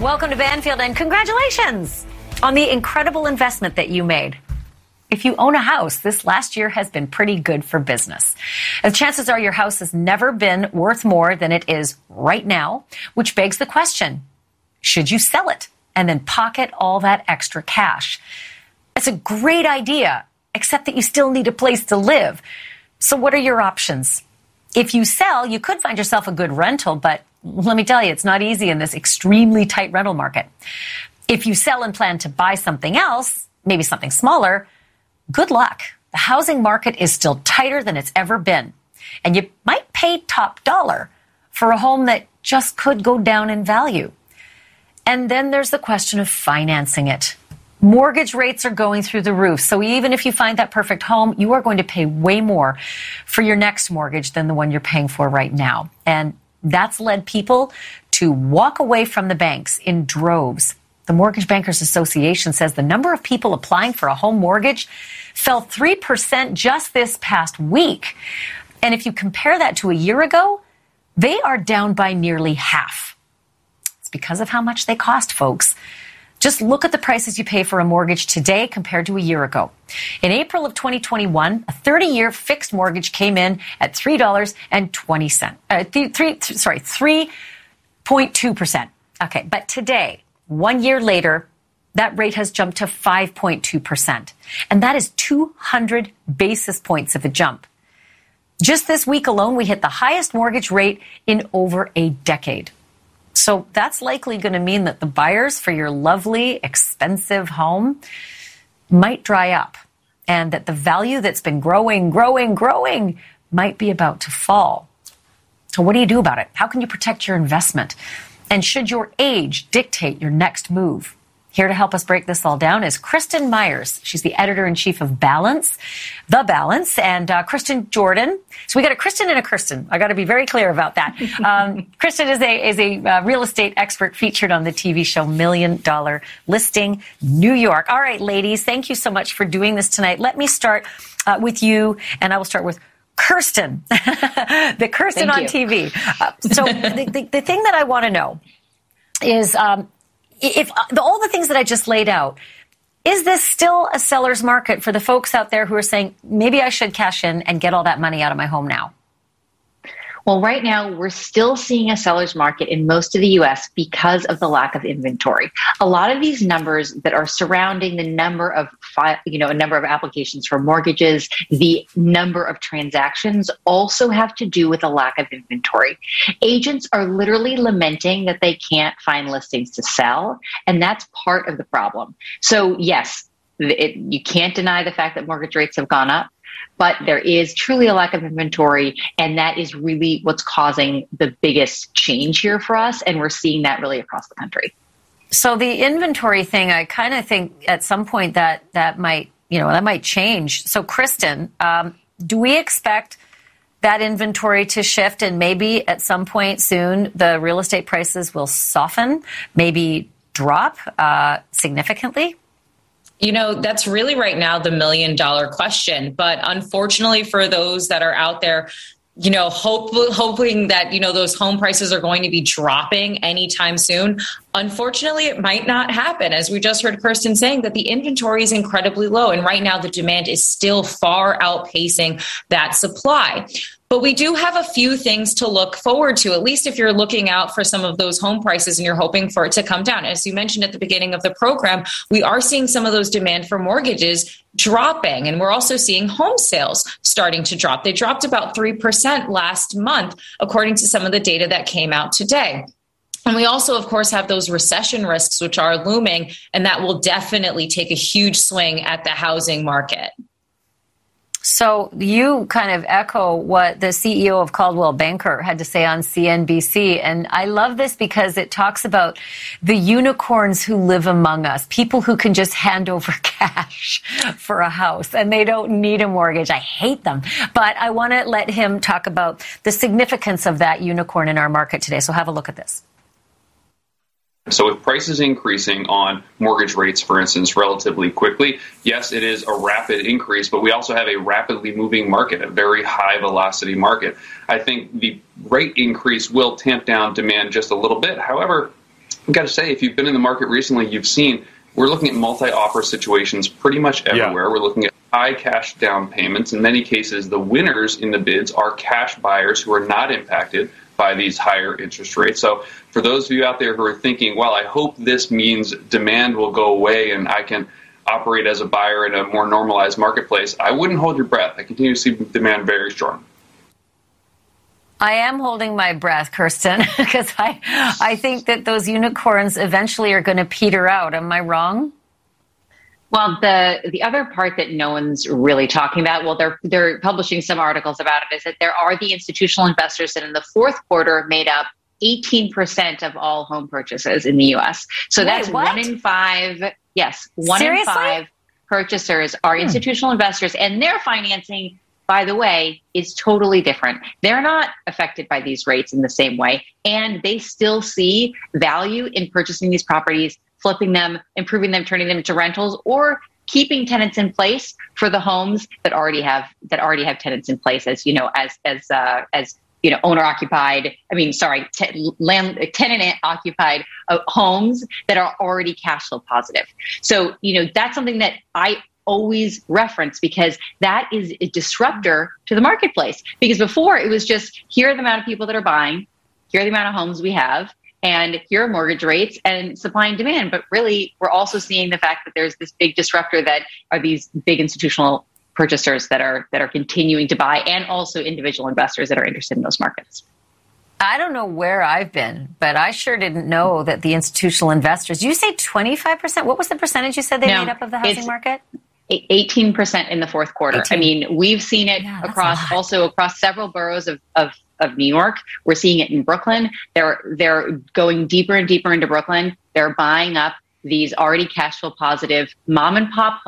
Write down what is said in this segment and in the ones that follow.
Welcome to Banfield and congratulations on the incredible investment that you made. If you own a house, this last year has been pretty good for business. The chances are your house has never been worth more than it is right now, which begs the question, should you sell it and then pocket all that extra cash? It's a great idea, except that you still need a place to live. So what are your options? If you sell, you could find yourself a good rental, but let me tell you, it's not easy in this extremely tight rental market. If you sell and plan to buy something else, maybe something smaller, good luck. The housing market is still tighter than it's ever been. And you might pay top dollar for a home that just could go down in value. And then there's the question of financing it. Mortgage rates are going through the roof. So even if you find that perfect home, you are going to pay way more for your next mortgage than the one you're paying for right now. And that's led people to walk away from the banks in droves. The Mortgage Bankers Association says the number of people applying for a home mortgage fell 3% just this past week. And if you compare that to a year ago, they are down by nearly half. It's because of how much they cost, folks. Just look at the prices you pay for a mortgage today compared to a year ago. In April of 2021, a 30-year fixed mortgage came in at $3.20. Uh, th- three, th- sorry, 3.2%. Okay, but today, one year later, that rate has jumped to 5.2%. And that is 200 basis points of a jump. Just this week alone, we hit the highest mortgage rate in over a decade. So that's likely going to mean that the buyers for your lovely, expensive home might dry up and that the value that's been growing, growing, growing might be about to fall. So what do you do about it? How can you protect your investment? And should your age dictate your next move? Here to help us break this all down is Kristen Myers. She's the editor in chief of Balance, The Balance, and uh, Kristen Jordan. So we got a Kristen and a Kristen. I got to be very clear about that. Um, Kristen is a is a uh, real estate expert featured on the TV show Million Dollar Listing New York. All right, ladies, thank you so much for doing this tonight. Let me start uh, with you, and I will start with Kirsten, the Kirsten on TV. Uh, so the, the, the, thing that I want to know is um, if uh, all the things that I just laid out, is this still a seller's market for the folks out there who are saying, maybe I should cash in and get all that money out of my home now? Well, right now we're still seeing a seller's market in most of the US because of the lack of inventory. A lot of these numbers that are surrounding the number of you know, a number of applications for mortgages, the number of transactions also have to do with a lack of inventory. Agents are literally lamenting that they can't find listings to sell, and that's part of the problem. So, yes, it, you can't deny the fact that mortgage rates have gone up but there is truly a lack of inventory and that is really what's causing the biggest change here for us and we're seeing that really across the country. So the inventory thing i kind of think at some point that that might you know that might change. So kristen um, do we expect that inventory to shift and maybe at some point soon the real estate prices will soften maybe drop uh, significantly you know, that's really right now the million dollar question. But unfortunately, for those that are out there, you know, hope, hoping that, you know, those home prices are going to be dropping anytime soon. Unfortunately, it might not happen. As we just heard Kirsten saying, that the inventory is incredibly low. And right now, the demand is still far outpacing that supply. But we do have a few things to look forward to, at least if you're looking out for some of those home prices and you're hoping for it to come down. As you mentioned at the beginning of the program, we are seeing some of those demand for mortgages dropping. And we're also seeing home sales starting to drop. They dropped about 3% last month, according to some of the data that came out today. And we also, of course, have those recession risks, which are looming, and that will definitely take a huge swing at the housing market. So you kind of echo what the CEO of Coldwell Banker had to say on CNBC. And I love this because it talks about the unicorns who live among us, people who can just hand over cash for a house and they don't need a mortgage. I hate them. But I want to let him talk about the significance of that unicorn in our market today. So have a look at this. So, with prices increasing on mortgage rates, for instance, relatively quickly, yes, it is a rapid increase, but we also have a rapidly moving market, a very high velocity market. I think the rate increase will tamp down demand just a little bit. However, I've got to say, if you've been in the market recently, you've seen we're looking at multi-offer situations pretty much everywhere. Yeah. We're looking at high cash down payments. In many cases, the winners in the bids are cash buyers who are not impacted by these higher interest rates. So, for those of you out there who are thinking, well, I hope this means demand will go away and I can operate as a buyer in a more normalized marketplace, I wouldn't hold your breath. I continue to see demand very strong. I am holding my breath, Kirsten, because I, I think that those unicorns eventually are going to peter out. Am I wrong? Well, the the other part that no one's really talking about, well, they're they're publishing some articles about it, is that there are the institutional investors that in the fourth quarter made up 18% of all home purchases in the US. So Wait, that's what? one in five. Yes, one Seriously? in five purchasers are hmm. institutional investors, and their financing, by the way, is totally different. They're not affected by these rates in the same way, and they still see value in purchasing these properties flipping them, improving them, turning them into rentals, or keeping tenants in place for the homes that already have that already have tenants in place as you know as as uh, as you know owner occupied i mean sorry land tenant occupied uh, homes that are already cash flow positive so you know that's something that i always reference because that is a disruptor to the marketplace because before it was just here are the amount of people that are buying here are the amount of homes we have and here are mortgage rates and supply and demand. But really, we're also seeing the fact that there's this big disruptor that are these big institutional purchasers that are that are continuing to buy, and also individual investors that are interested in those markets. I don't know where I've been, but I sure didn't know that the institutional investors. You say twenty five percent. What was the percentage you said they no, made up of the housing market? 18% in the fourth quarter. 18. I mean, we've seen it yeah, across also across several boroughs of, of of New York. We're seeing it in Brooklyn. They're they're going deeper and deeper into Brooklyn. They're buying up these already cash flow positive mom and pop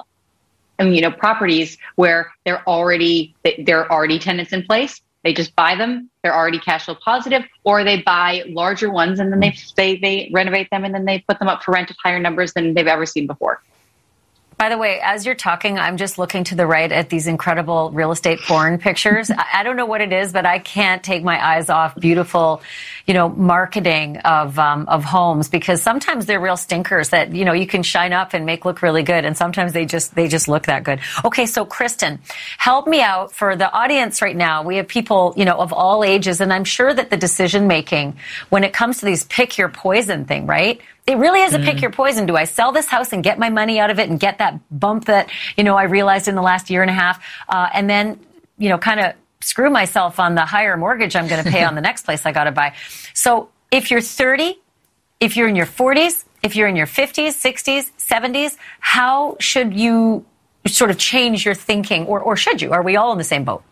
and you know properties where they're already they're already tenants in place. They just buy them. They're already cash flow positive, or they buy larger ones and then they they they renovate them and then they put them up for rent at higher numbers than they've ever seen before. By the way, as you're talking, I'm just looking to the right at these incredible real estate porn pictures. I don't know what it is, but I can't take my eyes off beautiful, you know, marketing of um, of homes because sometimes they're real stinkers that you know you can shine up and make look really good, and sometimes they just they just look that good. Okay, so Kristen, help me out for the audience right now. We have people you know of all ages, and I'm sure that the decision making when it comes to these pick your poison thing, right? It really is a pick mm. your poison. Do I sell this house and get my money out of it and get that bump that, you know, I realized in the last year and a half, uh, and then, you know, kind of screw myself on the higher mortgage I'm going to pay on the next place I got to buy. So if you're 30, if you're in your 40s, if you're in your 50s, 60s, 70s, how should you sort of change your thinking or, or should you? Are we all in the same boat?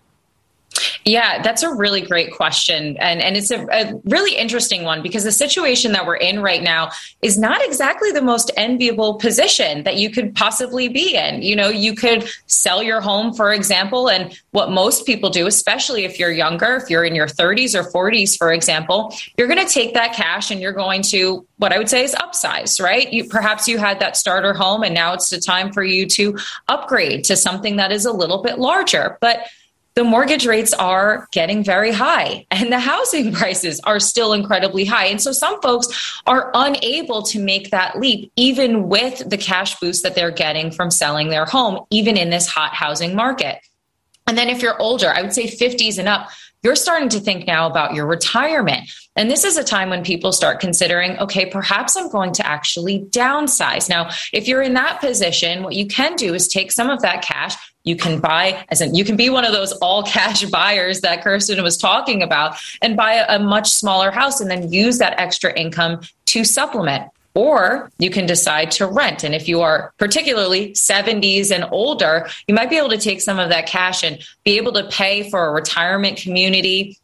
Yeah, that's a really great question. And, and it's a, a, really interesting one because the situation that we're in right now is not exactly the most enviable position that you could possibly be in. You know, you could sell your home, for example, and what most people do, especially if you're younger, if you're in your 30s or 40s, for example, you're going to take that cash and you're going to what I would say is upsize, right? You perhaps you had that starter home and now it's the time for you to upgrade to something that is a little bit larger. But the mortgage rates are getting very high and the housing prices are still incredibly high. And so some folks are unable to make that leap, even with the cash boost that they're getting from selling their home, even in this hot housing market. And then if you're older, I would say 50s and up, you're starting to think now about your retirement. And this is a time when people start considering, okay, perhaps I'm going to actually downsize. Now, if you're in that position, what you can do is take some of that cash you can buy as in you can be one of those all cash buyers that Kirsten was talking about and buy a, a much smaller house and then use that extra income to supplement. Or you can decide to rent. And if you are particularly 70s and older, you might be able to take some of that cash and be able to pay for a retirement community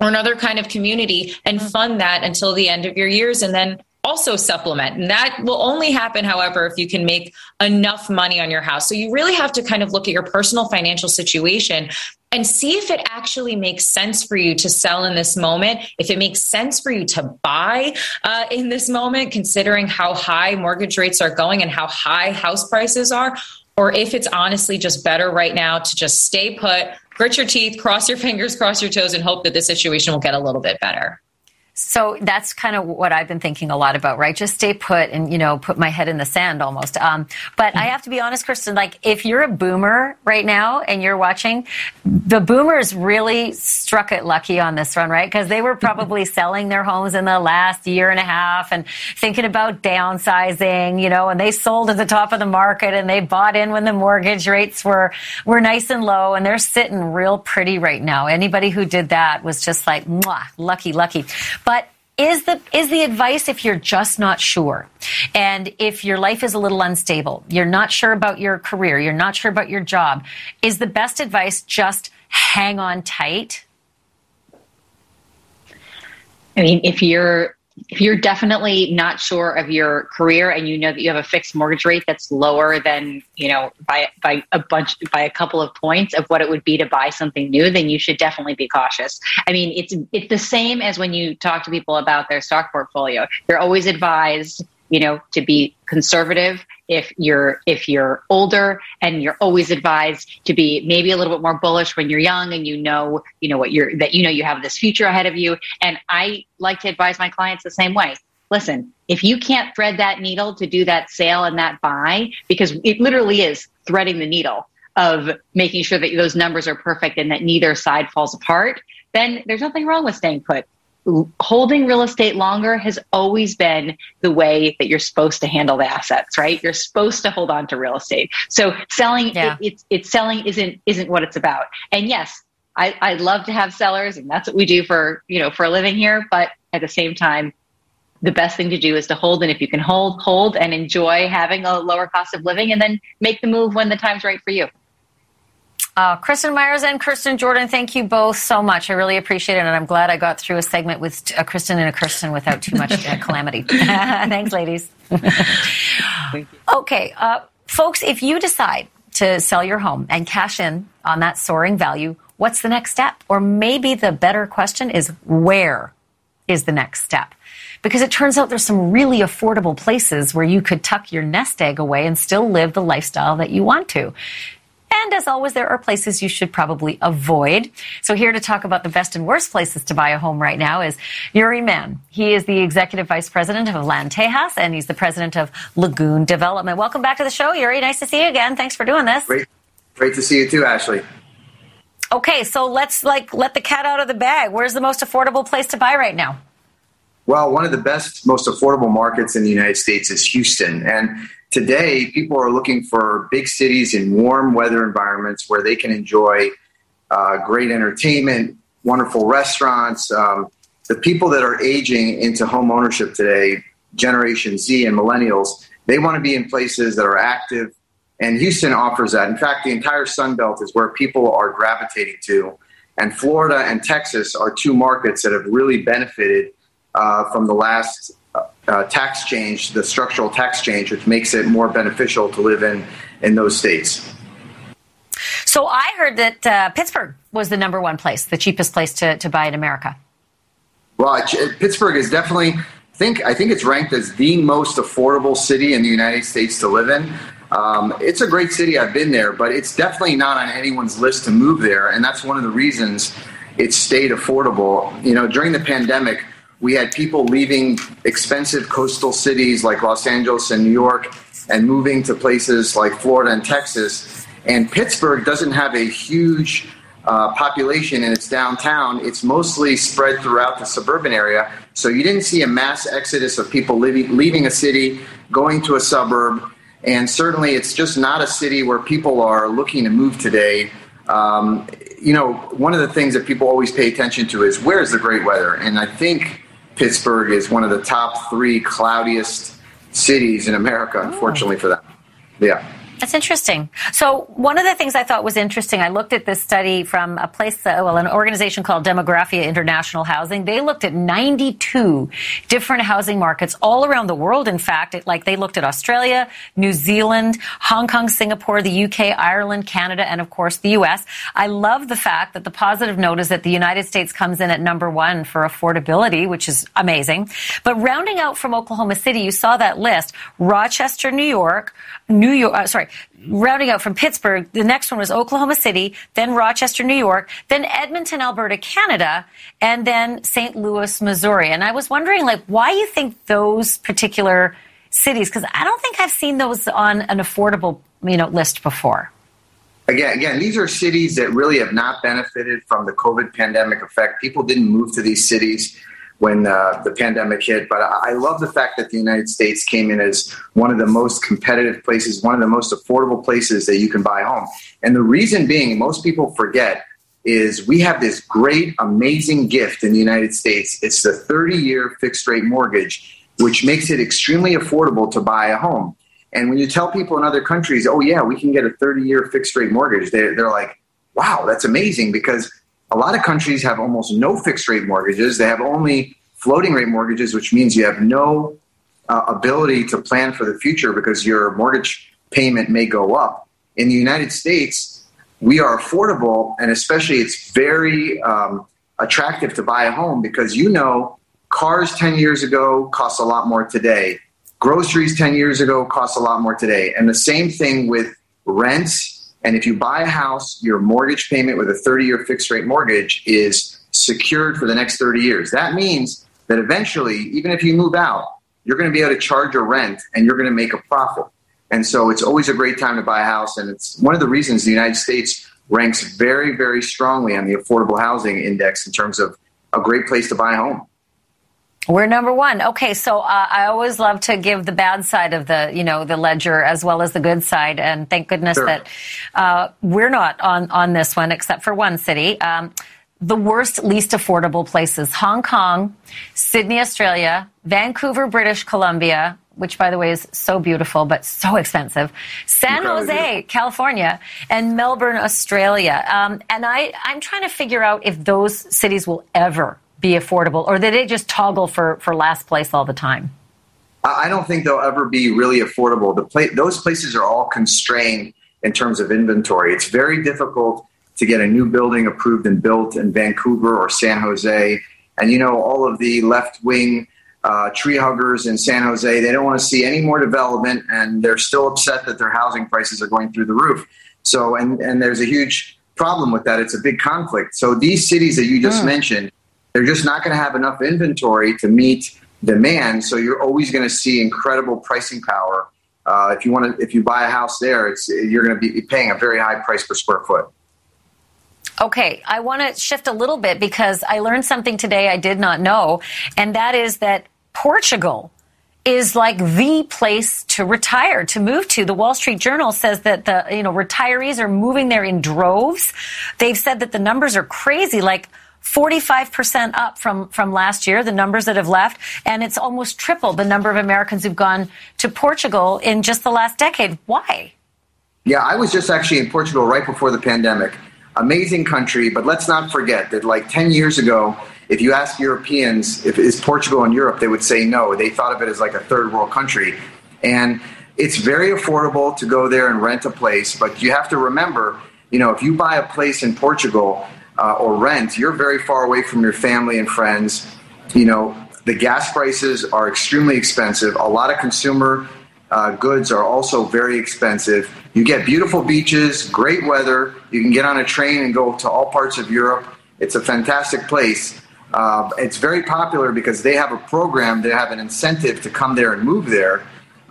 or another kind of community and mm-hmm. fund that until the end of your years. And then also supplement. And that will only happen, however, if you can make enough money on your house. So you really have to kind of look at your personal financial situation and see if it actually makes sense for you to sell in this moment, if it makes sense for you to buy uh, in this moment, considering how high mortgage rates are going and how high house prices are, or if it's honestly just better right now to just stay put, grit your teeth, cross your fingers, cross your toes, and hope that the situation will get a little bit better. So that's kind of what I've been thinking a lot about, right? Just stay put and, you know, put my head in the sand almost. Um, but I have to be honest, Kristen, like if you're a boomer right now and you're watching, the boomers really struck it lucky on this one, right? Because they were probably selling their homes in the last year and a half and thinking about downsizing, you know, and they sold at the top of the market and they bought in when the mortgage rates were, were nice and low and they're sitting real pretty right now. Anybody who did that was just like, mwah, lucky, lucky. But is the is the advice if you're just not sure? And if your life is a little unstable you're not sure about your career you're not sure about your job is the best advice just hang on tight? I mean if you're if you're definitely not sure of your career and you know that you have a fixed mortgage rate that's lower than you know by by a bunch by a couple of points of what it would be to buy something new then you should definitely be cautious. I mean it's it's the same as when you talk to people about their stock portfolio. They're always advised you know to be conservative if you're if you're older and you're always advised to be maybe a little bit more bullish when you're young and you know you know what you're that you know you have this future ahead of you. And i like to advise my clients the same way. Listen if you can't thread that needle to do that sale and that buy because it literally is threading the needle of making sure that those numbers are perfect and that neither side falls apart then there's nothing wrong with staying put holding real estate longer has always been the way that you're supposed to handle the assets right? You're supposed to hold on to real estate. So selling yeah. it, it's it's selling isn't isn't what it's about. And yes I, I love to have sellers and that's what we do for you know for a living here but at the same time the best thing to do is to hold. And if you can hold hold and enjoy having a lower cost of living and then make the move when the time's right for you uh, Kristen Myers and Kirsten Jordan, thank you both so much. I really appreciate it, and I'm glad I got through a segment with a Kristen and a Kirsten without too much uh, calamity. Thanks, ladies. okay, uh, folks, if you decide to sell your home and cash in on that soaring value, what's the next step? Or maybe the better question is where is the next step? Because it turns out there's some really affordable places where you could tuck your nest egg away and still live the lifestyle that you want to. And as always, there are places you should probably avoid. So here to talk about the best and worst places to buy a home right now is Yuri Mann. He is the executive vice president of Land Tejas, and he's the president of Lagoon Development. Welcome back to the show, Yuri. Nice to see you again. Thanks for doing this. Great, great to see you too, Ashley. Okay, so let's like let the cat out of the bag. Where's the most affordable place to buy right now? Well, one of the best, most affordable markets in the United States is Houston. And today people are looking for big cities in warm weather environments where they can enjoy uh, great entertainment, wonderful restaurants. Um, the people that are aging into home ownership today, Generation Z and millennials, they want to be in places that are active. And Houston offers that. In fact, the entire Sun Belt is where people are gravitating to. And Florida and Texas are two markets that have really benefited uh, from the last uh, tax change, the structural tax change, which makes it more beneficial to live in in those states. So I heard that uh, Pittsburgh was the number one place, the cheapest place to, to buy in America. Well, Pittsburgh is definitely think I think it's ranked as the most affordable city in the United States to live in. Um, it's a great city. I've been there, but it's definitely not on anyone's list to move there, and that's one of the reasons it stayed affordable. You know, during the pandemic we had people leaving expensive coastal cities like Los Angeles and New York and moving to places like Florida and Texas. And Pittsburgh doesn't have a huge uh, population in its downtown. It's mostly spread throughout the suburban area. So you didn't see a mass exodus of people leaving, leaving a city, going to a suburb. And certainly it's just not a city where people are looking to move today. Um, you know, one of the things that people always pay attention to is where's the great weather? And I think Pittsburgh is one of the top three cloudiest cities in America, unfortunately oh. for them. Yeah. That's interesting. So one of the things I thought was interesting, I looked at this study from a place, well, an organization called Demographia International Housing. They looked at 92 different housing markets all around the world. In fact, it, like they looked at Australia, New Zealand, Hong Kong, Singapore, the UK, Ireland, Canada, and of course the US. I love the fact that the positive note is that the United States comes in at number one for affordability, which is amazing. But rounding out from Oklahoma City, you saw that list, Rochester, New York, New York, uh, sorry, rounding out from Pittsburgh, the next one was Oklahoma City, then Rochester, New York, then Edmonton, Alberta, Canada, and then St. Louis, Missouri. And I was wondering, like, why you think those particular cities? Because I don't think I've seen those on an affordable, you know, list before. Again, again, these are cities that really have not benefited from the COVID pandemic effect. People didn't move to these cities when uh, the pandemic hit. But I love the fact that the United States came in as one of the most competitive places, one of the most affordable places that you can buy a home. And the reason being, most people forget, is we have this great, amazing gift in the United States. It's the 30 year fixed rate mortgage, which makes it extremely affordable to buy a home. And when you tell people in other countries, oh, yeah, we can get a 30 year fixed rate mortgage, they're, they're like, wow, that's amazing because a lot of countries have almost no fixed rate mortgages. They have only floating rate mortgages, which means you have no uh, ability to plan for the future because your mortgage payment may go up. In the United States, we are affordable, and especially it's very um, attractive to buy a home because you know cars 10 years ago cost a lot more today. Groceries 10 years ago cost a lot more today. And the same thing with rents and if you buy a house, your mortgage payment with a 30 year fixed rate mortgage is secured for the next 30 years. That means that eventually, even if you move out, you're going to be able to charge a rent and you're going to make a profit. And so it's always a great time to buy a house. And it's one of the reasons the United States ranks very, very strongly on the affordable housing index in terms of a great place to buy a home. We're number one. Okay, so uh, I always love to give the bad side of the, you know, the ledger as well as the good side, and thank goodness sure. that uh, we're not on on this one, except for one city. Um, the worst, least affordable places: Hong Kong, Sydney, Australia, Vancouver, British Columbia, which by the way is so beautiful but so expensive. San Jose, California, and Melbourne, Australia. Um, and I, I'm trying to figure out if those cities will ever be affordable, or did it just toggle for, for last place all the time? I don't think they'll ever be really affordable. The pla- those places are all constrained in terms of inventory. It's very difficult to get a new building approved and built in Vancouver or San Jose. And you know, all of the left wing uh, tree huggers in San Jose, they don't want to see any more development and they're still upset that their housing prices are going through the roof. So, and, and there's a huge problem with that. It's a big conflict. So, these cities that you just mm. mentioned, they're just not going to have enough inventory to meet demand. So you're always going to see incredible pricing power. Uh, if you want to, if you buy a house there, it's you're going to be paying a very high price per square foot. Okay, I want to shift a little bit because I learned something today I did not know, and that is that Portugal is like the place to retire, to move to. The Wall Street Journal says that the, you know, retirees are moving there in droves. They've said that the numbers are crazy, like 45% up from, from last year, the numbers that have left, and it's almost triple the number of Americans who've gone to Portugal in just the last decade. Why? Yeah, I was just actually in Portugal right before the pandemic. Amazing country, but let's not forget that like 10 years ago, if you ask Europeans if is Portugal in Europe, they would say no. They thought of it as like a third world country. And it's very affordable to go there and rent a place, but you have to remember, you know, if you buy a place in Portugal, uh, or rent, you're very far away from your family and friends. You know, the gas prices are extremely expensive. A lot of consumer uh, goods are also very expensive. You get beautiful beaches, great weather. You can get on a train and go to all parts of Europe. It's a fantastic place. Uh, it's very popular because they have a program, they have an incentive to come there and move there.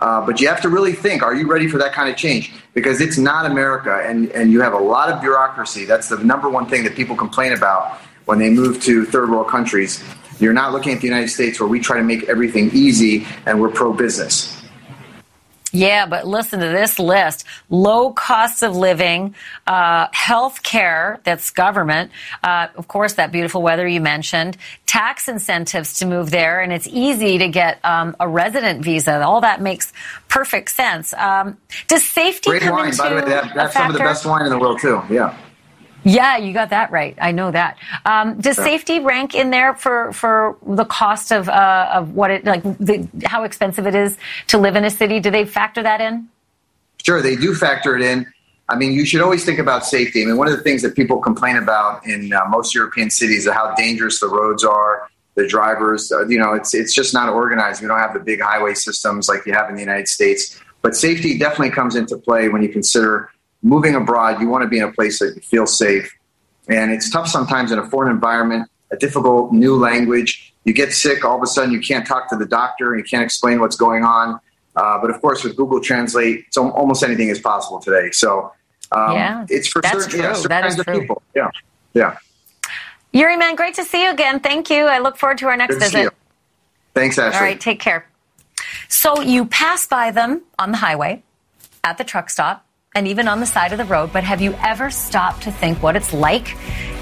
Uh, but you have to really think are you ready for that kind of change? Because it's not America, and, and you have a lot of bureaucracy. That's the number one thing that people complain about when they move to third world countries. You're not looking at the United States where we try to make everything easy and we're pro business. Yeah, but listen to this list. Low costs of living, uh, health care, that's government, uh, of course, that beautiful weather you mentioned, tax incentives to move there, and it's easy to get um, a resident visa. All that makes perfect sense. Um, does safety Great come wine, into by the way. That, that's some of the best wine in the world, too. Yeah. Yeah, you got that right. I know that. Um, does safety rank in there for, for the cost of uh, of what it like the, how expensive it is to live in a city? Do they factor that in? Sure, they do factor it in. I mean, you should always think about safety. I mean, one of the things that people complain about in uh, most European cities is how dangerous the roads are, the drivers. Uh, you know, it's it's just not organized. We don't have the big highway systems like you have in the United States. But safety definitely comes into play when you consider moving abroad. You want to be in a place that you feel safe. And it's tough sometimes in a foreign environment, a difficult new language. You get sick, all of a sudden you can't talk to the doctor and you can't explain what's going on. Uh, but of course, with Google Translate, so almost anything is possible today. So um, yeah, it's for that's certain, true. Yeah, certain that kinds is of true. people. Yeah, yeah. Yuri, man, great to see you again. Thank you. I look forward to our next to visit. Thanks, Ashley. All right, take care. So you pass by them on the highway, at the truck stop, and even on the side of the road, but have you ever stopped to think what it's like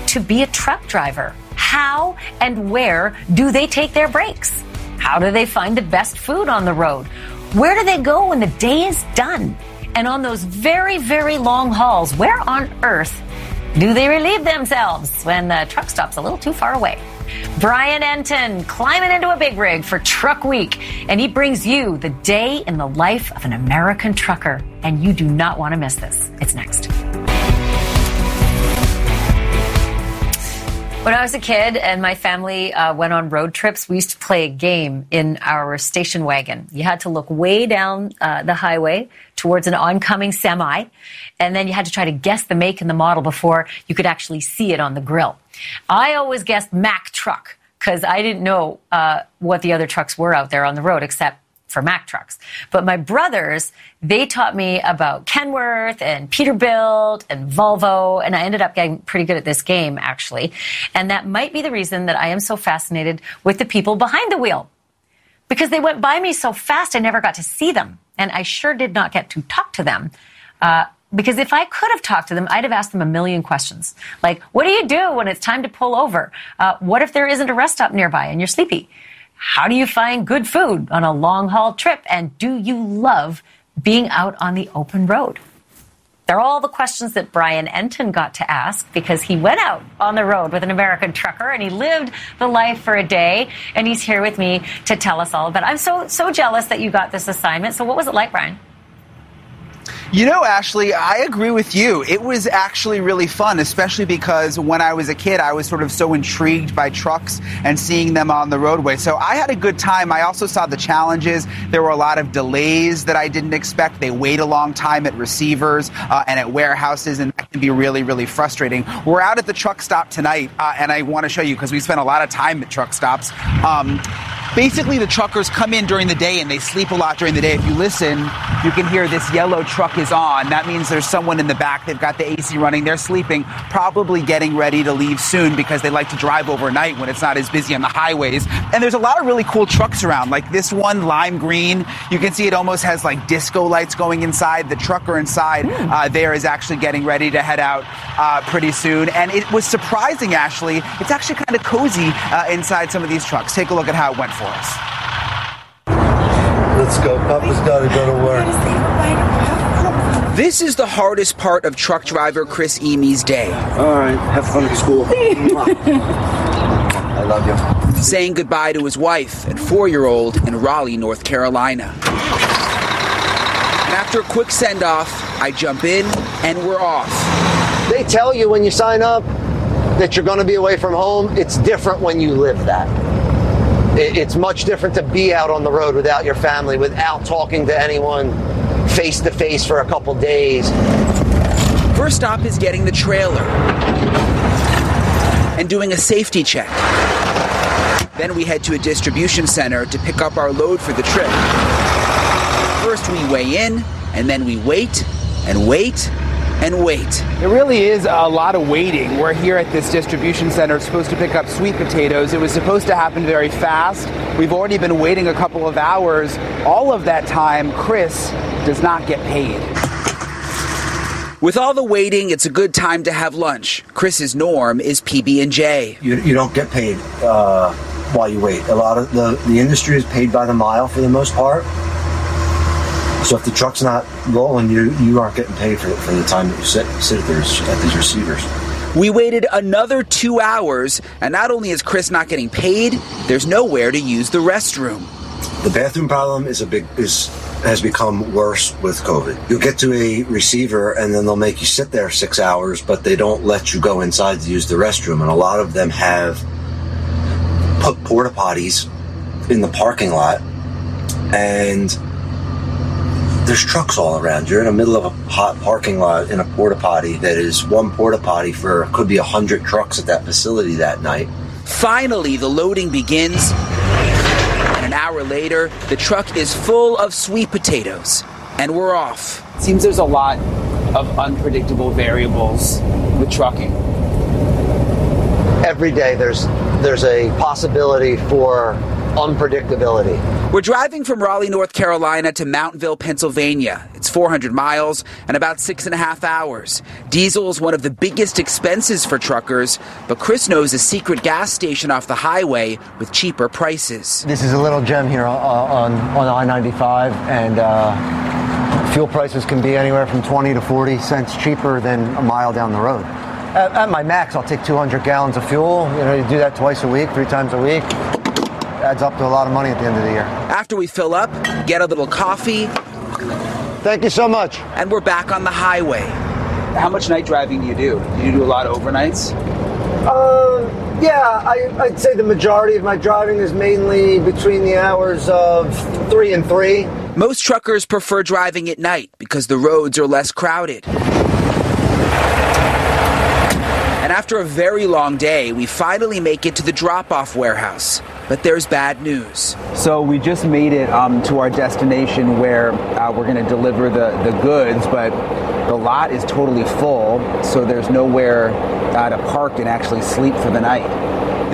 to be a truck driver? How and where do they take their breaks? How do they find the best food on the road? Where do they go when the day is done? And on those very, very long hauls, where on earth do they relieve themselves when the truck stop's a little too far away? Brian Entin climbing into a big rig for Truck Week, and he brings you the day in the life of an American trucker. And you do not want to miss this. It's next. When I was a kid and my family uh, went on road trips, we used to play a game in our station wagon. You had to look way down uh, the highway towards an oncoming semi, and then you had to try to guess the make and the model before you could actually see it on the grill. I always guessed Mack truck because I didn't know uh, what the other trucks were out there on the road except for Mack trucks. But my brothers, they taught me about Kenworth and Peterbilt and Volvo, and I ended up getting pretty good at this game, actually. And that might be the reason that I am so fascinated with the people behind the wheel. Because they went by me so fast, I never got to see them. And I sure did not get to talk to them. Uh, because if I could have talked to them, I'd have asked them a million questions. Like, what do you do when it's time to pull over? Uh, what if there isn't a rest stop nearby and you're sleepy? How do you find good food on a long haul trip? And do you love being out on the open road? They're all the questions that Brian Entin got to ask because he went out on the road with an American trucker and he lived the life for a day. And he's here with me to tell us all about it. I'm so, so jealous that you got this assignment. So, what was it like, Brian? You know, Ashley, I agree with you. It was actually really fun, especially because when I was a kid, I was sort of so intrigued by trucks and seeing them on the roadway. So I had a good time. I also saw the challenges. There were a lot of delays that I didn't expect. They wait a long time at receivers uh, and at warehouses, and that can be really, really frustrating. We're out at the truck stop tonight, uh, and I want to show you because we spent a lot of time at truck stops. Um, basically the truckers come in during the day and they sleep a lot during the day. If you listen, you can hear this yellow truck is on. That means there's someone in the back. They've got the AC running. They're sleeping, probably getting ready to leave soon because they like to drive overnight when it's not as busy on the highways. And there's a lot of really cool trucks around, like this one, lime green. You can see it almost has like disco lights going inside. The trucker inside uh, there is actually getting ready to head out uh, pretty soon. And it was surprising, Ashley. It's actually kind of cozy uh, inside some of these trucks. Take a look at how it went for us. Let's go. Papa's got to go to work. This is the hardest part of truck driver Chris Emey's day. All right. Have fun at school. I love you. Saying goodbye to his wife and four year old in Raleigh, North Carolina. And after a quick send off, I jump in and we're off. They tell you when you sign up that you're going to be away from home. It's different when you live that. It- It's much different to be out on the road without your family, without talking to anyone face to face for a couple days. First stop is getting the trailer and doing a safety check. Then we head to a distribution center to pick up our load for the trip. First we weigh in, and then we wait and wait and wait. It really is a lot of waiting. We're here at this distribution center supposed to pick up sweet potatoes. It was supposed to happen very fast. We've already been waiting a couple of hours. All of that time, Chris does not get paid. With all the waiting, it's a good time to have lunch. Chris's norm is PB&J. You, you don't get paid uh, while you wait. A lot of the, the industry is paid by the mile for the most part. So if the truck's not rolling, you you aren't getting paid for, for the time that you sit sit at, these at these receivers. We waited another two hours, and not only is Chris not getting paid, there's nowhere to use the restroom. The bathroom problem is a big is has become worse with COVID. You'll get to a receiver and then they'll make you sit there six hours, but they don't let you go inside to use the restroom. And a lot of them have put porta potties in the parking lot, and there's trucks all around. You're in the middle of a hot parking lot in a porta potty that is one porta potty for could be a hundred trucks at that facility that night. Finally, the loading begins, and an hour later, the truck is full of sweet potatoes, and we're off. Seems there's a lot of unpredictable variables with trucking. Every day there's there's a possibility for unpredictability. We're driving from Raleigh, North Carolina to Mountville, Pennsylvania. It's 400 miles and about six and a half hours. Diesel is one of the biggest expenses for truckers, but Chris knows a secret gas station off the highway with cheaper prices. This is a little gem here on, on, on I-95 and uh, fuel prices can be anywhere from 20 to 40 cents cheaper than a mile down the road. At, at my max, I'll take 200 gallons of fuel. You know, you do that twice a week, three times a week adds up to a lot of money at the end of the year. After we fill up, get a little coffee. Thank you so much. And we're back on the highway. How much night driving do you do? Do you do a lot of overnights? Uh, yeah, I, I'd say the majority of my driving is mainly between the hours of three and three. Most truckers prefer driving at night because the roads are less crowded. And after a very long day, we finally make it to the drop off warehouse. But there's bad news. So we just made it um, to our destination where uh, we're going to deliver the, the goods, but the lot is totally full, so there's nowhere uh, to park and actually sleep for the night.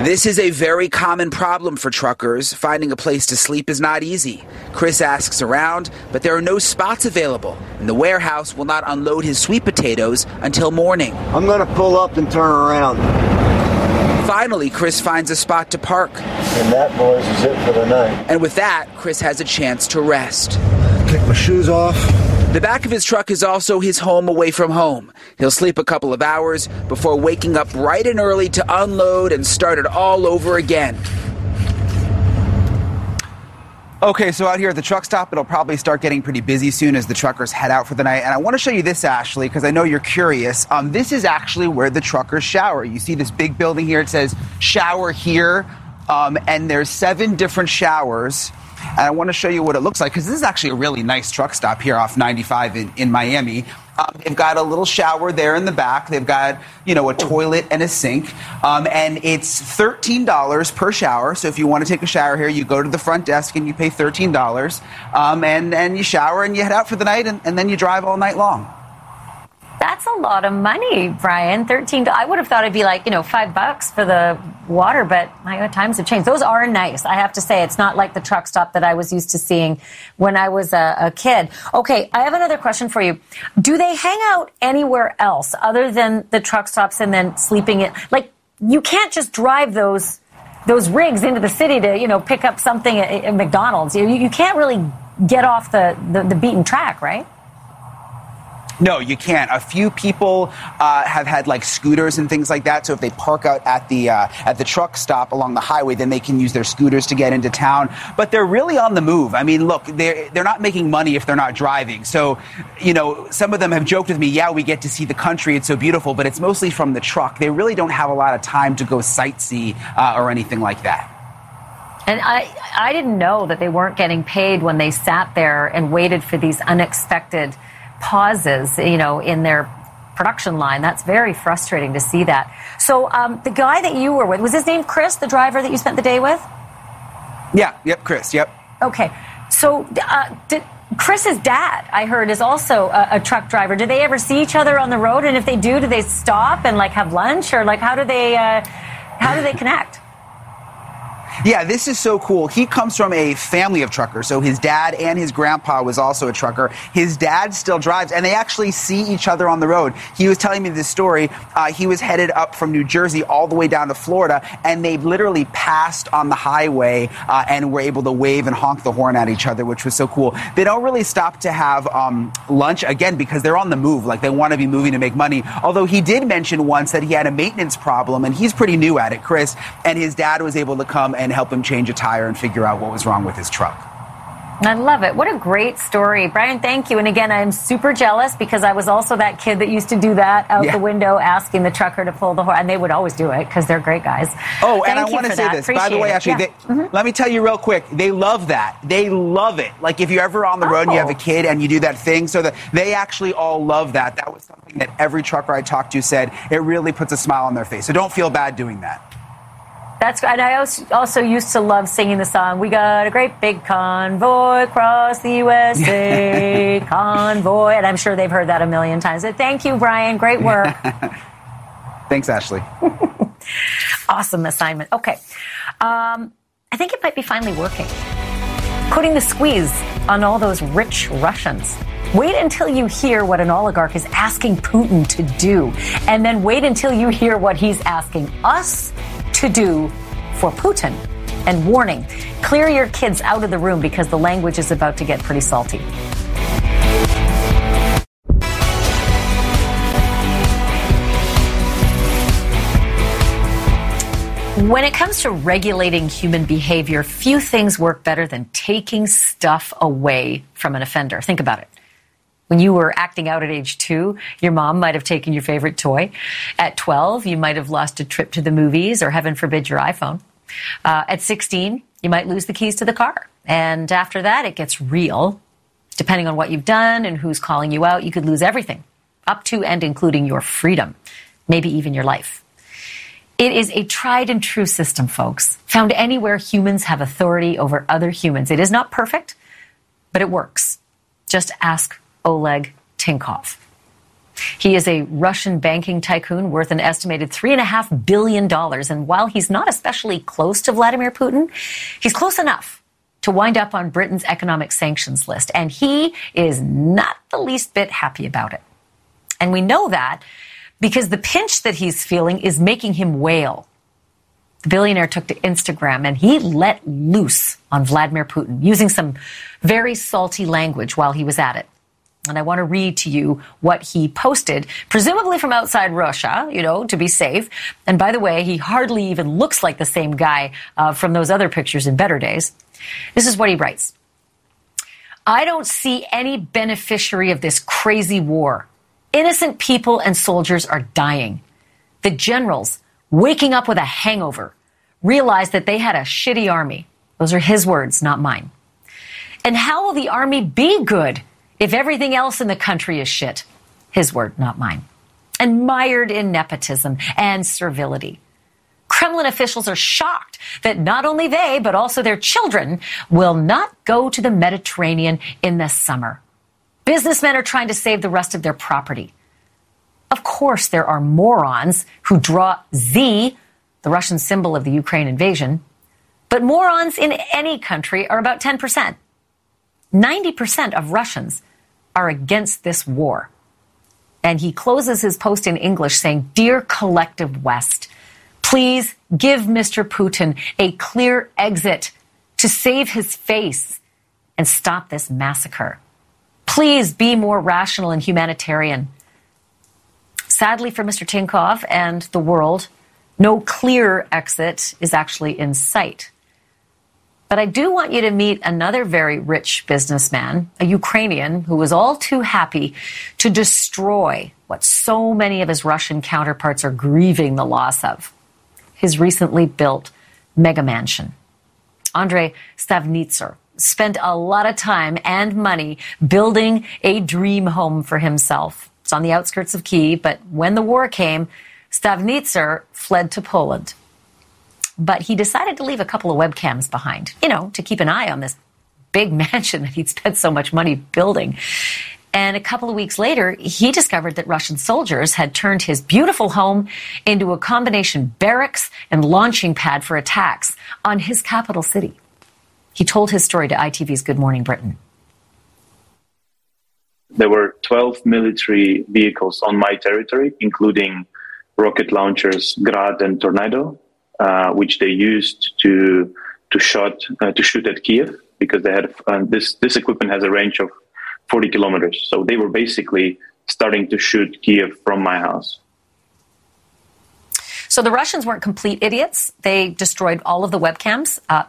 This is a very common problem for truckers. Finding a place to sleep is not easy. Chris asks around, but there are no spots available, and the warehouse will not unload his sweet potatoes until morning. I'm going to pull up and turn around. Finally, Chris finds a spot to park. And that, boys, is it for the night. And with that, Chris has a chance to rest. Kick my shoes off. The back of his truck is also his home away from home. He'll sleep a couple of hours before waking up bright and early to unload and start it all over again. Okay, so out here at the truck stop, it'll probably start getting pretty busy soon as the truckers head out for the night. And I want to show you this, Ashley, because I know you're curious. Um, this is actually where the truckers shower. You see this big building here. It says shower here. Um, and there's seven different showers and I want to show you what it looks like because this is actually a really nice truck stop here off 95 in, in Miami. Um, they've got a little shower there in the back. They've got, you know, a toilet and a sink. Um, and it's $13 per shower. So if you want to take a shower here, you go to the front desk and you pay $13. Um, and, and you shower and you head out for the night and, and then you drive all night long. That's a lot of money, Brian. Thirteen. I would have thought it'd be like you know five bucks for the water, but my times have changed. Those are nice. I have to say, it's not like the truck stop that I was used to seeing when I was a, a kid. Okay, I have another question for you. Do they hang out anywhere else other than the truck stops and then sleeping it? Like you can't just drive those those rigs into the city to you know pick up something at, at McDonald's. You, you can't really get off the, the, the beaten track, right? No, you can't. A few people uh, have had like scooters and things like that. So if they park out at the uh, at the truck stop along the highway, then they can use their scooters to get into town. But they're really on the move. I mean, look, they're they're not making money if they're not driving. So, you know, some of them have joked with me, "Yeah, we get to see the country; it's so beautiful," but it's mostly from the truck. They really don't have a lot of time to go sightsee uh, or anything like that. And I, I didn't know that they weren't getting paid when they sat there and waited for these unexpected pauses, you know, in their production line. That's very frustrating to see that. So um, the guy that you were with was his name Chris, the driver that you spent the day with. Yeah. Yep. Chris. Yep. Okay. So uh, did, Chris's dad, I heard, is also a, a, truck driver. Do they ever see each other on the road? And if they do, do they stop and like have lunch, or like how do they uh, how do they connect? Yeah, this is so cool. He comes from a family of truckers. So his dad and his grandpa was also a trucker. His dad still drives, and they actually see each other on the road. He was telling me this story. Uh, he was headed up from New Jersey all the way down to Florida, and they literally passed on the highway uh, and were able to wave and honk the horn at each other, which was so cool. They don't really stop to have um, lunch again because they're on the move. Like they want to be moving to make money. Although he did mention once that he had a maintenance problem, and he's pretty new at it, Chris. And his dad was able to come and help him change a tire and figure out what was wrong with his truck. I love it. What a great story. Brian, thank you. And again, I'm super jealous because I was also that kid that used to do that out yeah. the window asking the trucker to pull the horn. And they would always do it because they're great guys. Oh, thank and I want to say that. this. Appreciate By the way, actually, yeah. they, mm-hmm. let me tell you real quick. They love that. They love it. Like if you're ever on the road oh. and you have a oh. kid and you do that thing, so that they actually all love that. That was something that every trucker I talked to said it really puts a smile on their face. So don't feel bad doing that. That's and I also used to love singing the song. We got a great big convoy across the USA, convoy, and I'm sure they've heard that a million times. But thank you, Brian. Great work. Thanks, Ashley. awesome assignment. Okay, um, I think it might be finally working. Putting the squeeze on all those rich Russians. Wait until you hear what an oligarch is asking Putin to do, and then wait until you hear what he's asking us to do for Putin. And warning clear your kids out of the room because the language is about to get pretty salty. When it comes to regulating human behavior, few things work better than taking stuff away from an offender. Think about it. When you were acting out at age two, your mom might have taken your favorite toy. At 12, you might have lost a trip to the movies or, heaven forbid, your iPhone. Uh, at 16, you might lose the keys to the car. And after that, it gets real. Depending on what you've done and who's calling you out, you could lose everything, up to and including your freedom, maybe even your life. It is a tried and true system, folks, found anywhere humans have authority over other humans. It is not perfect, but it works. Just ask Oleg Tinkov. He is a Russian banking tycoon worth an estimated $3.5 billion. And while he's not especially close to Vladimir Putin, he's close enough to wind up on Britain's economic sanctions list. And he is not the least bit happy about it. And we know that because the pinch that he's feeling is making him wail. The billionaire took to Instagram and he let loose on Vladimir Putin using some very salty language while he was at it. And I want to read to you what he posted, presumably from outside Russia, you know, to be safe. And by the way, he hardly even looks like the same guy uh, from those other pictures in better days. This is what he writes. I don't see any beneficiary of this crazy war. Innocent people and soldiers are dying. The generals, waking up with a hangover, realized that they had a shitty army. Those are his words, not mine. And how will the army be good if everything else in the country is shit, his word, not mine, and mired in nepotism and servility. Kremlin officials are shocked that not only they, but also their children will not go to the Mediterranean in the summer. Businessmen are trying to save the rest of their property. Of course, there are morons who draw Z, the Russian symbol of the Ukraine invasion, but morons in any country are about 10%. 90% of Russians are against this war. And he closes his post in English saying, Dear Collective West, please give Mr. Putin a clear exit to save his face and stop this massacre. Please be more rational and humanitarian. Sadly for Mr. Tinkov and the world, no clear exit is actually in sight. But I do want you to meet another very rich businessman, a Ukrainian who was all too happy to destroy what so many of his Russian counterparts are grieving the loss of his recently built mega mansion. Andrei Stavnitzer spent a lot of time and money building a dream home for himself. It's on the outskirts of Kiev, but when the war came, Stavnitzer fled to Poland but he decided to leave a couple of webcams behind, you know, to keep an eye on this big mansion that he'd spent so much money building. And a couple of weeks later, he discovered that Russian soldiers had turned his beautiful home into a combination barracks and launching pad for attacks on his capital city. He told his story to ITV's Good Morning Britain. There were 12 military vehicles on my territory, including rocket launchers Grad and Tornado, which they used to to shot uh, to shoot at Kiev because they had uh, this this equipment has a range of 40 kilometers. So they were basically starting to shoot Kiev from my house. So the Russians weren't complete idiots. They destroyed all of the webcams, uh,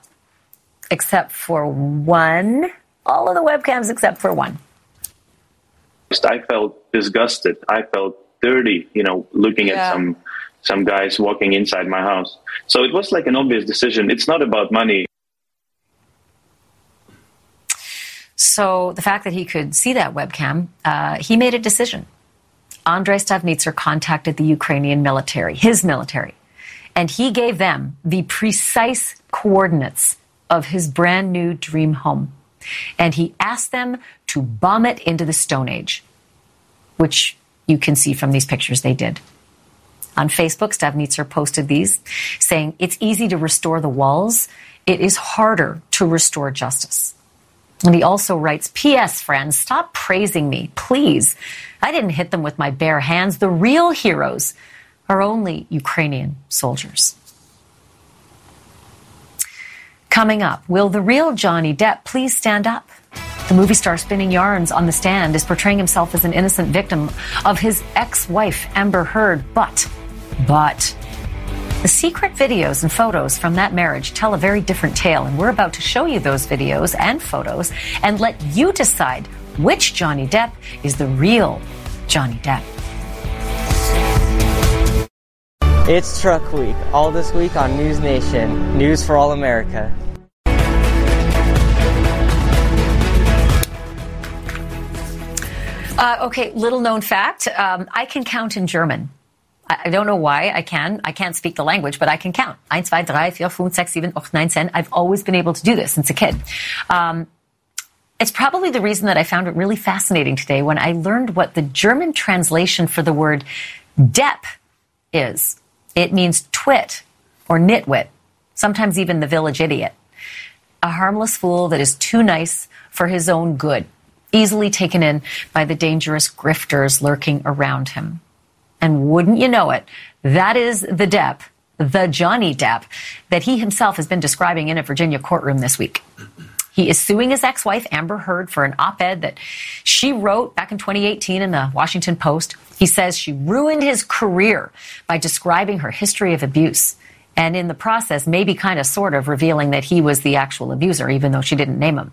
except for one all of the webcams except for one. I felt disgusted. I felt dirty, you know, looking yeah. at some some guys walking inside my house. So it was like an obvious decision. It's not about money. So the fact that he could see that webcam, uh, he made a decision. Andrei Stavnitzer contacted the Ukrainian military, his military, and he gave them the precise coordinates of his brand new dream home. And he asked them to bomb it into the Stone Age, which you can see from these pictures they did. On Facebook, Stavnitzer posted these, saying, It's easy to restore the walls. It is harder to restore justice. And he also writes, P.S. friends, stop praising me, please. I didn't hit them with my bare hands. The real heroes are only Ukrainian soldiers. Coming up, will the real Johnny Depp please stand up? The movie star spinning yarns on the stand is portraying himself as an innocent victim of his ex-wife Amber Heard, but, but, the secret videos and photos from that marriage tell a very different tale, and we're about to show you those videos and photos and let you decide which Johnny Depp is the real Johnny Depp. It's Truck Week, all this week on News Nation, News for All America. Uh, okay, little known fact um, I can count in German. I, don't know why I can. I can't speak the language, but I can count. 1, 2, 3, 4, 5, 6, 7, 8, 9, 10. I've always been able to do this since a kid. Um, it's probably the reason that I found it really fascinating today when I learned what the German translation for the word Depp is. It means twit or nitwit, sometimes even the village idiot. A harmless fool that is too nice for his own good, easily taken in by the dangerous grifters lurking around him. And wouldn't you know it, that is the Depp, the Johnny Depp, that he himself has been describing in a Virginia courtroom this week. He is suing his ex wife, Amber Heard, for an op ed that she wrote back in 2018 in the Washington Post. He says she ruined his career by describing her history of abuse. And in the process, maybe kind of sort of revealing that he was the actual abuser, even though she didn't name him.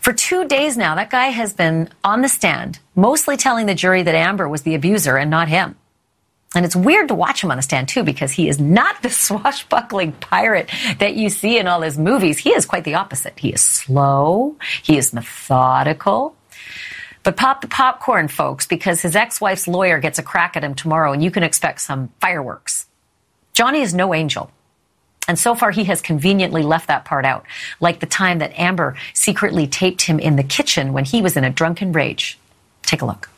For two days now, that guy has been on the stand, mostly telling the jury that Amber was the abuser and not him. And it's weird to watch him on the stand too because he is not the swashbuckling pirate that you see in all his movies. He is quite the opposite. He is slow. He is methodical. But pop the popcorn, folks, because his ex-wife's lawyer gets a crack at him tomorrow and you can expect some fireworks. Johnny is no angel. And so far, he has conveniently left that part out, like the time that Amber secretly taped him in the kitchen when he was in a drunken rage. Take a look.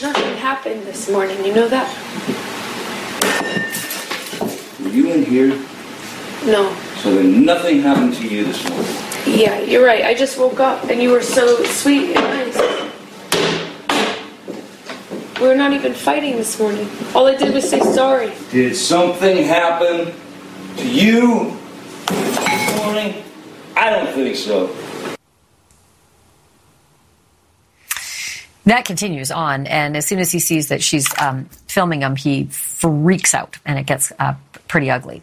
Nothing happened this morning. You know that? Were you in here? No. So then nothing happened to you this morning? Yeah, you're right. I just woke up and you were so sweet and nice. We were not even fighting this morning. All I did was say sorry. Did something happen to you this morning? I don't think so. That continues on, and as soon as he sees that she's um, filming him, he freaks out, and it gets uh, pretty ugly.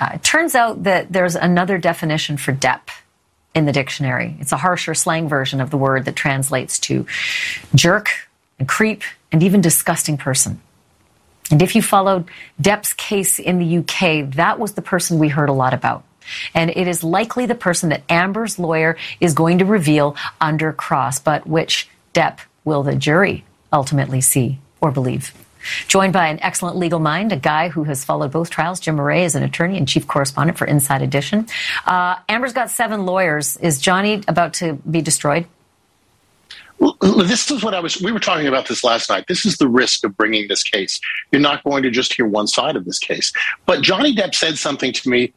Uh, it turns out that there's another definition for Depp in the dictionary. It's a harsher slang version of the word that translates to jerk and creep and even disgusting person. And if you followed Depp's case in the UK, that was the person we heard a lot about. And it is likely the person that Amber's lawyer is going to reveal under cross, but which Depp will the jury ultimately see or believe? Joined by an excellent legal mind, a guy who has followed both trials. Jim Moret is an attorney and chief correspondent for Inside Edition. Uh, Amber's got seven lawyers. Is Johnny about to be destroyed? This is what I was. We were talking about this last night. This is the risk of bringing this case. You're not going to just hear one side of this case. But Johnny Depp said something to me,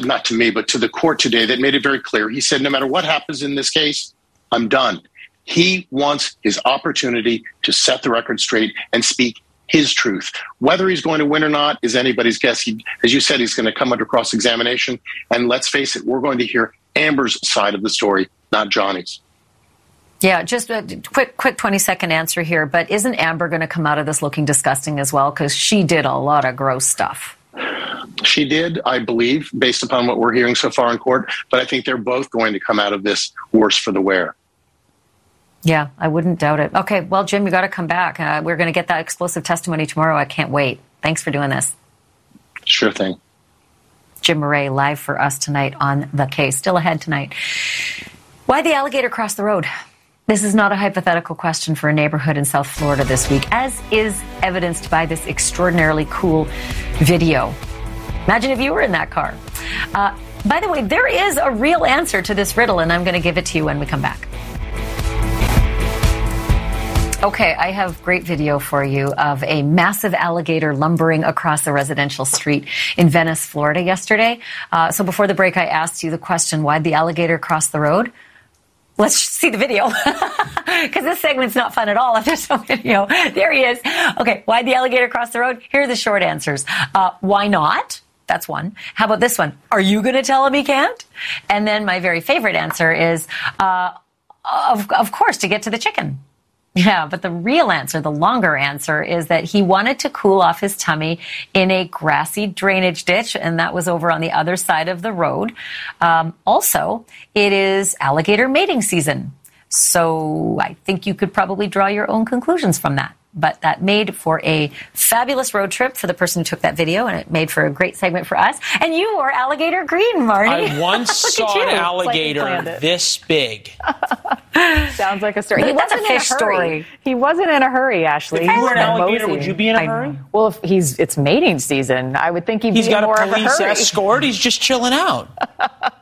not to me, but to the court today that made it very clear. He said, no matter what happens in this case, I'm done. He wants his opportunity to set the record straight and speak his truth. Whether he's going to win or not is anybody's guess. He, as you said, he's going to come under cross examination. And let's face it, we're going to hear Amber's side of the story, not Johnny's. Yeah, just a quick, quick 20 second answer here. But isn't Amber going to come out of this looking disgusting as well? Because she did a lot of gross stuff. She did, I believe, based upon what we're hearing so far in court. But I think they're both going to come out of this worse for the wear. Yeah, I wouldn't doubt it. Okay, well, Jim, you got to come back. Uh, we're going to get that explosive testimony tomorrow. I can't wait. Thanks for doing this. Sure thing. Jim Moret live for us tonight on the case. Still ahead tonight. Why the alligator crossed the road? This is not a hypothetical question for a neighborhood in South Florida this week, as is evidenced by this extraordinarily cool video. Imagine if you were in that car. Uh, by the way, there is a real answer to this riddle, and I'm going to give it to you when we come back. Okay, I have great video for you of a massive alligator lumbering across a residential street in Venice, Florida yesterday. Uh, so before the break, I asked you the question, why'd the alligator cross the road? Let's see the video because this segment's not fun at all if there's no video. There he is. Okay, why the alligator cross the road? Here are the short answers. Uh, why not? That's one. How about this one? Are you going to tell him he can't? And then my very favorite answer is, uh, of, of course, to get to the chicken. Yeah, but the real answer, the longer answer, is that he wanted to cool off his tummy in a grassy drainage ditch, and that was over on the other side of the road. Um, also, it is alligator mating season. So I think you could probably draw your own conclusions from that but that made for a fabulous road trip for the person who took that video, and it made for a great segment for us. And you were alligator green, Marty. I once saw an alligator this big. Sounds like a story. He wasn't a fish in a hurry. story. He wasn't in a hurry, Ashley. If you were an alligator, moseying. would you be in a I know. hurry? Well, if he's it's mating season, I would think he'd He's be got in more a of a police escort. He's just chilling out.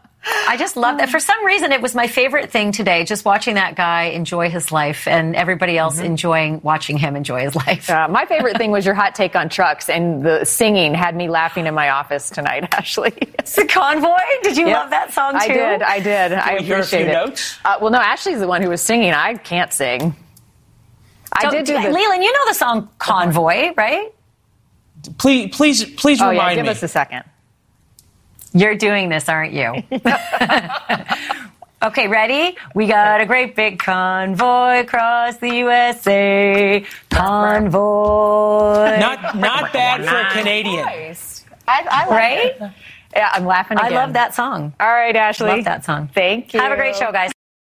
I just love that. For some reason, it was my favorite thing today, just watching that guy enjoy his life and everybody else enjoying watching him enjoy his life. Uh, my favorite thing was your hot take on trucks, and the singing had me laughing in my office tonight. Ashley, it's the convoy. Did you Yep. love that song too? I did. I did. I we hear a appreciate few it. notes? Uh, well, no, Ashley's the one who was singing. I can't sing. I So, did do the. Leland, you know the song Convoy, right? Please, please, please oh yeah, give me. us a second. You're doing this, aren't you? okay, ready? We got a great big convoy across the USA. Convoy. not, not bad for a Canadian. I, I like Right? it. Yeah, I'm laughing I love that song. All right, Ashley. I love that song. Thank you. Have a great show, guys.